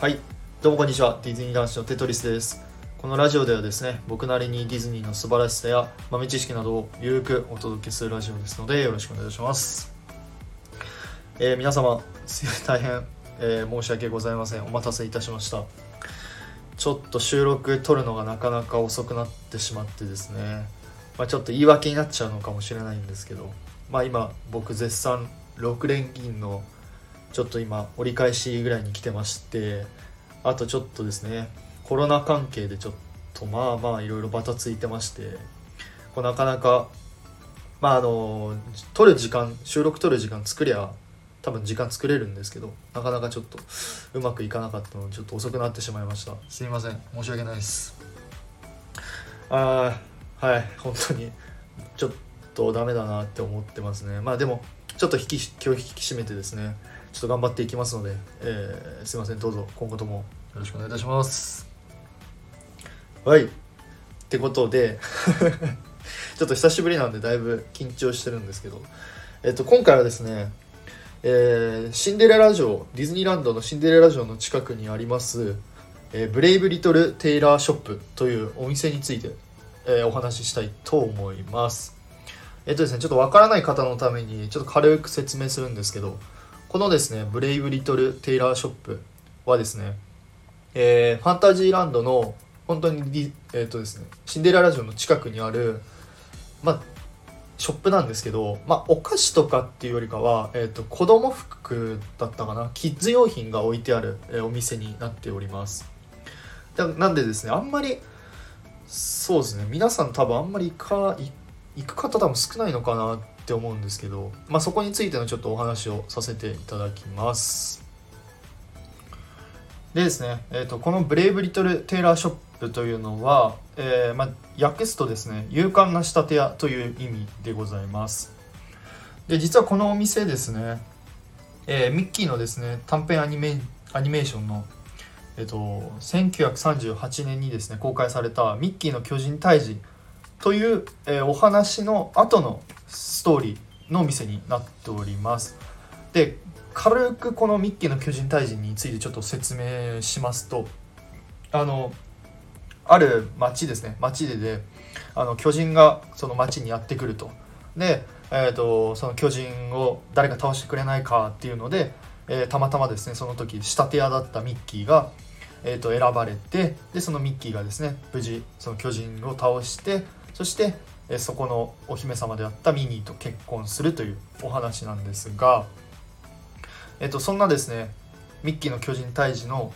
はい。どうもこんにちは。ディズニー男子のテトリスです。このラジオではですね僕なりにディズニーの素晴らしさや豆知識などをゆるくお届けするラジオですのでよろしくお願いします、えー皆様大変、えー申し訳ございません。お待たせいたしました。ちょっと収録撮るのがなかなか遅くなってしまってですね、まあ、ちょっと言い訳になっちゃうのかもしれないんですけど。まあ今僕絶賛6連銀のちょっと今折り返しぐらいに来てましてあとちょっとですねコロナ関係でちょっとまあまあいろいろバタついてましてこうなかなかまああの撮る時間収録撮る時間作りゃ多分時間作れるんですけどなかなかちょっとうまくいかなかったのでちょっと遅くなってしまいました。すいません。申し訳ないです。ああはい。本当にちょっとダメだなって思ってますね。まあでもちょっと引き気を引き締めてですねちょっと頑張っていきますので、えーすいませんどうぞ今後ともよろしくお願いいたします。はい。ってことで ちょっと久しぶりなんでだいぶ緊張してるんですけど。えっと今回はですねえーシンデレラ城ディズニーランドのシンデレラ城の近くにあります、えーブレイブ・リトル・テイラー・ショップというお店について、えーお話ししたいと思います。えっとですねちょっとわからない方のためにちょっと軽く説明するんですけどこのですねブレイブ・リトル・テイラー・ショップはですね、えーファンタジーランドの本当に、えっとですね、シンデレラ城の近くにある、まあ、ショップなんですけど、まあ、お菓子とかっていうよりかは、えっと子供服だったかなキッズ用品が置いてある、えお店になっております。だなんでですねあんまりそうですね皆さん多分あんまり行か行く方多分少ないのかなっって思うんですけど、まあ、そこについてのちょっとお話をさせていただきます。でですね、えー、とこのブレイブ・リトル・テイラー・ショップというのは、えーまあ、訳すとですね勇敢な仕立て屋という意味でございます。で実はこのお店ですね、えーミッキーのですね短編アニメアニメーションのえっと、1938年にですね公開された「ミッキーの巨人退治」という、えーお話の後のストーリーのお店になっております。で軽くこのミッキーの巨人退治についてちょっと説明しますとあのある町ですね。町でであの巨人がその町にやってくると。で、えー、とその巨人を誰か倒してくれないかっていうので、えーたまたまですねその時仕立て屋だったミッキーが、えー、と選ばれてでそのミッキーがですね無事その巨人を倒してそして、そこのお姫様であったミニーと結婚するというお話なんですが、えー、とそんなですねミッキーの巨人退治の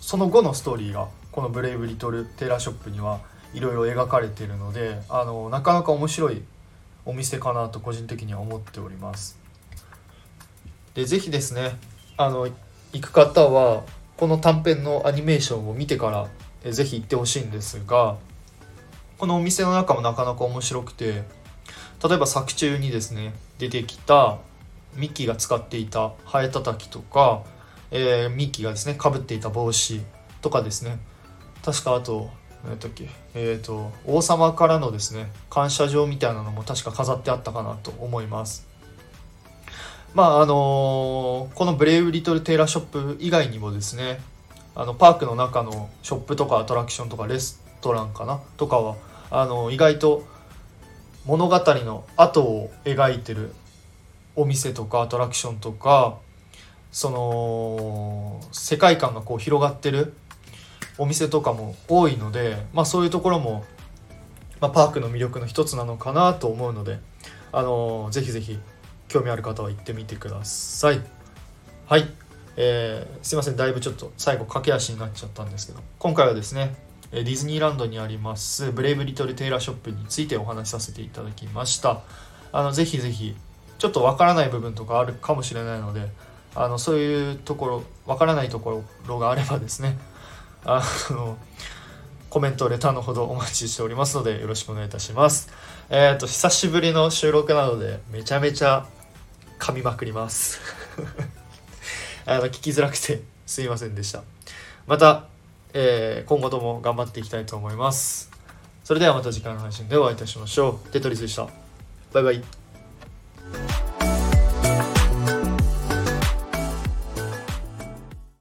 その後のストーリーがこの「ブレイブ・リトル・テイラー・ショップ」にはいろいろ描かれているのであのなかなか面白いお店かなと個人的には思っております。でぜひですねあの行く方はこの短編のアニメーションを見てからえぜひ行ってほしいんですがこのお店の中もなかなか面白くて例えば作中にですね出てきたミッキーが使っていたハエたたきとか、えーミッキーがですねかぶっていた帽子とかですね。確かあと何だっけえっ、と王様からのですね感謝状みたいなのも確か飾ってあったかなと思います。まああのーこのブレイブ・リトル・テイラーショップ以外にもですねあのパークの中のショップとかアトラクションとかレストランかなとかはあの意外と物語の後を描いてるお店とかアトラクションとかその世界観がこう広がってるお店とかも多いので、まあ、そういうところも、まあ、パークの魅力の一つなのかなと思うので、あのぜひぜひ興味ある方は行ってみてください。はい、えーすいませんだいぶちょっと最後駆け足になっちゃったんですけど今回はですねディズニーランドにありますブレイブ・リトル・テイラーショップについてお話しさせていただきました。あのぜひぜひちょっとわからない部分とかあるかもしれないのであのそういうところわからないところがあればですねあのコメントレターのほどお待ちしておりますのでよろしくお願いいたします。えっ、と久しぶりの収録なのでめちゃめちゃ噛みまくります。あの聞きづらくてすいませんでした。また、えー今後とも頑張っていきたいと思います。それではまた次回の配信でお会いいたしましょう。テトリスでした。バイバイ。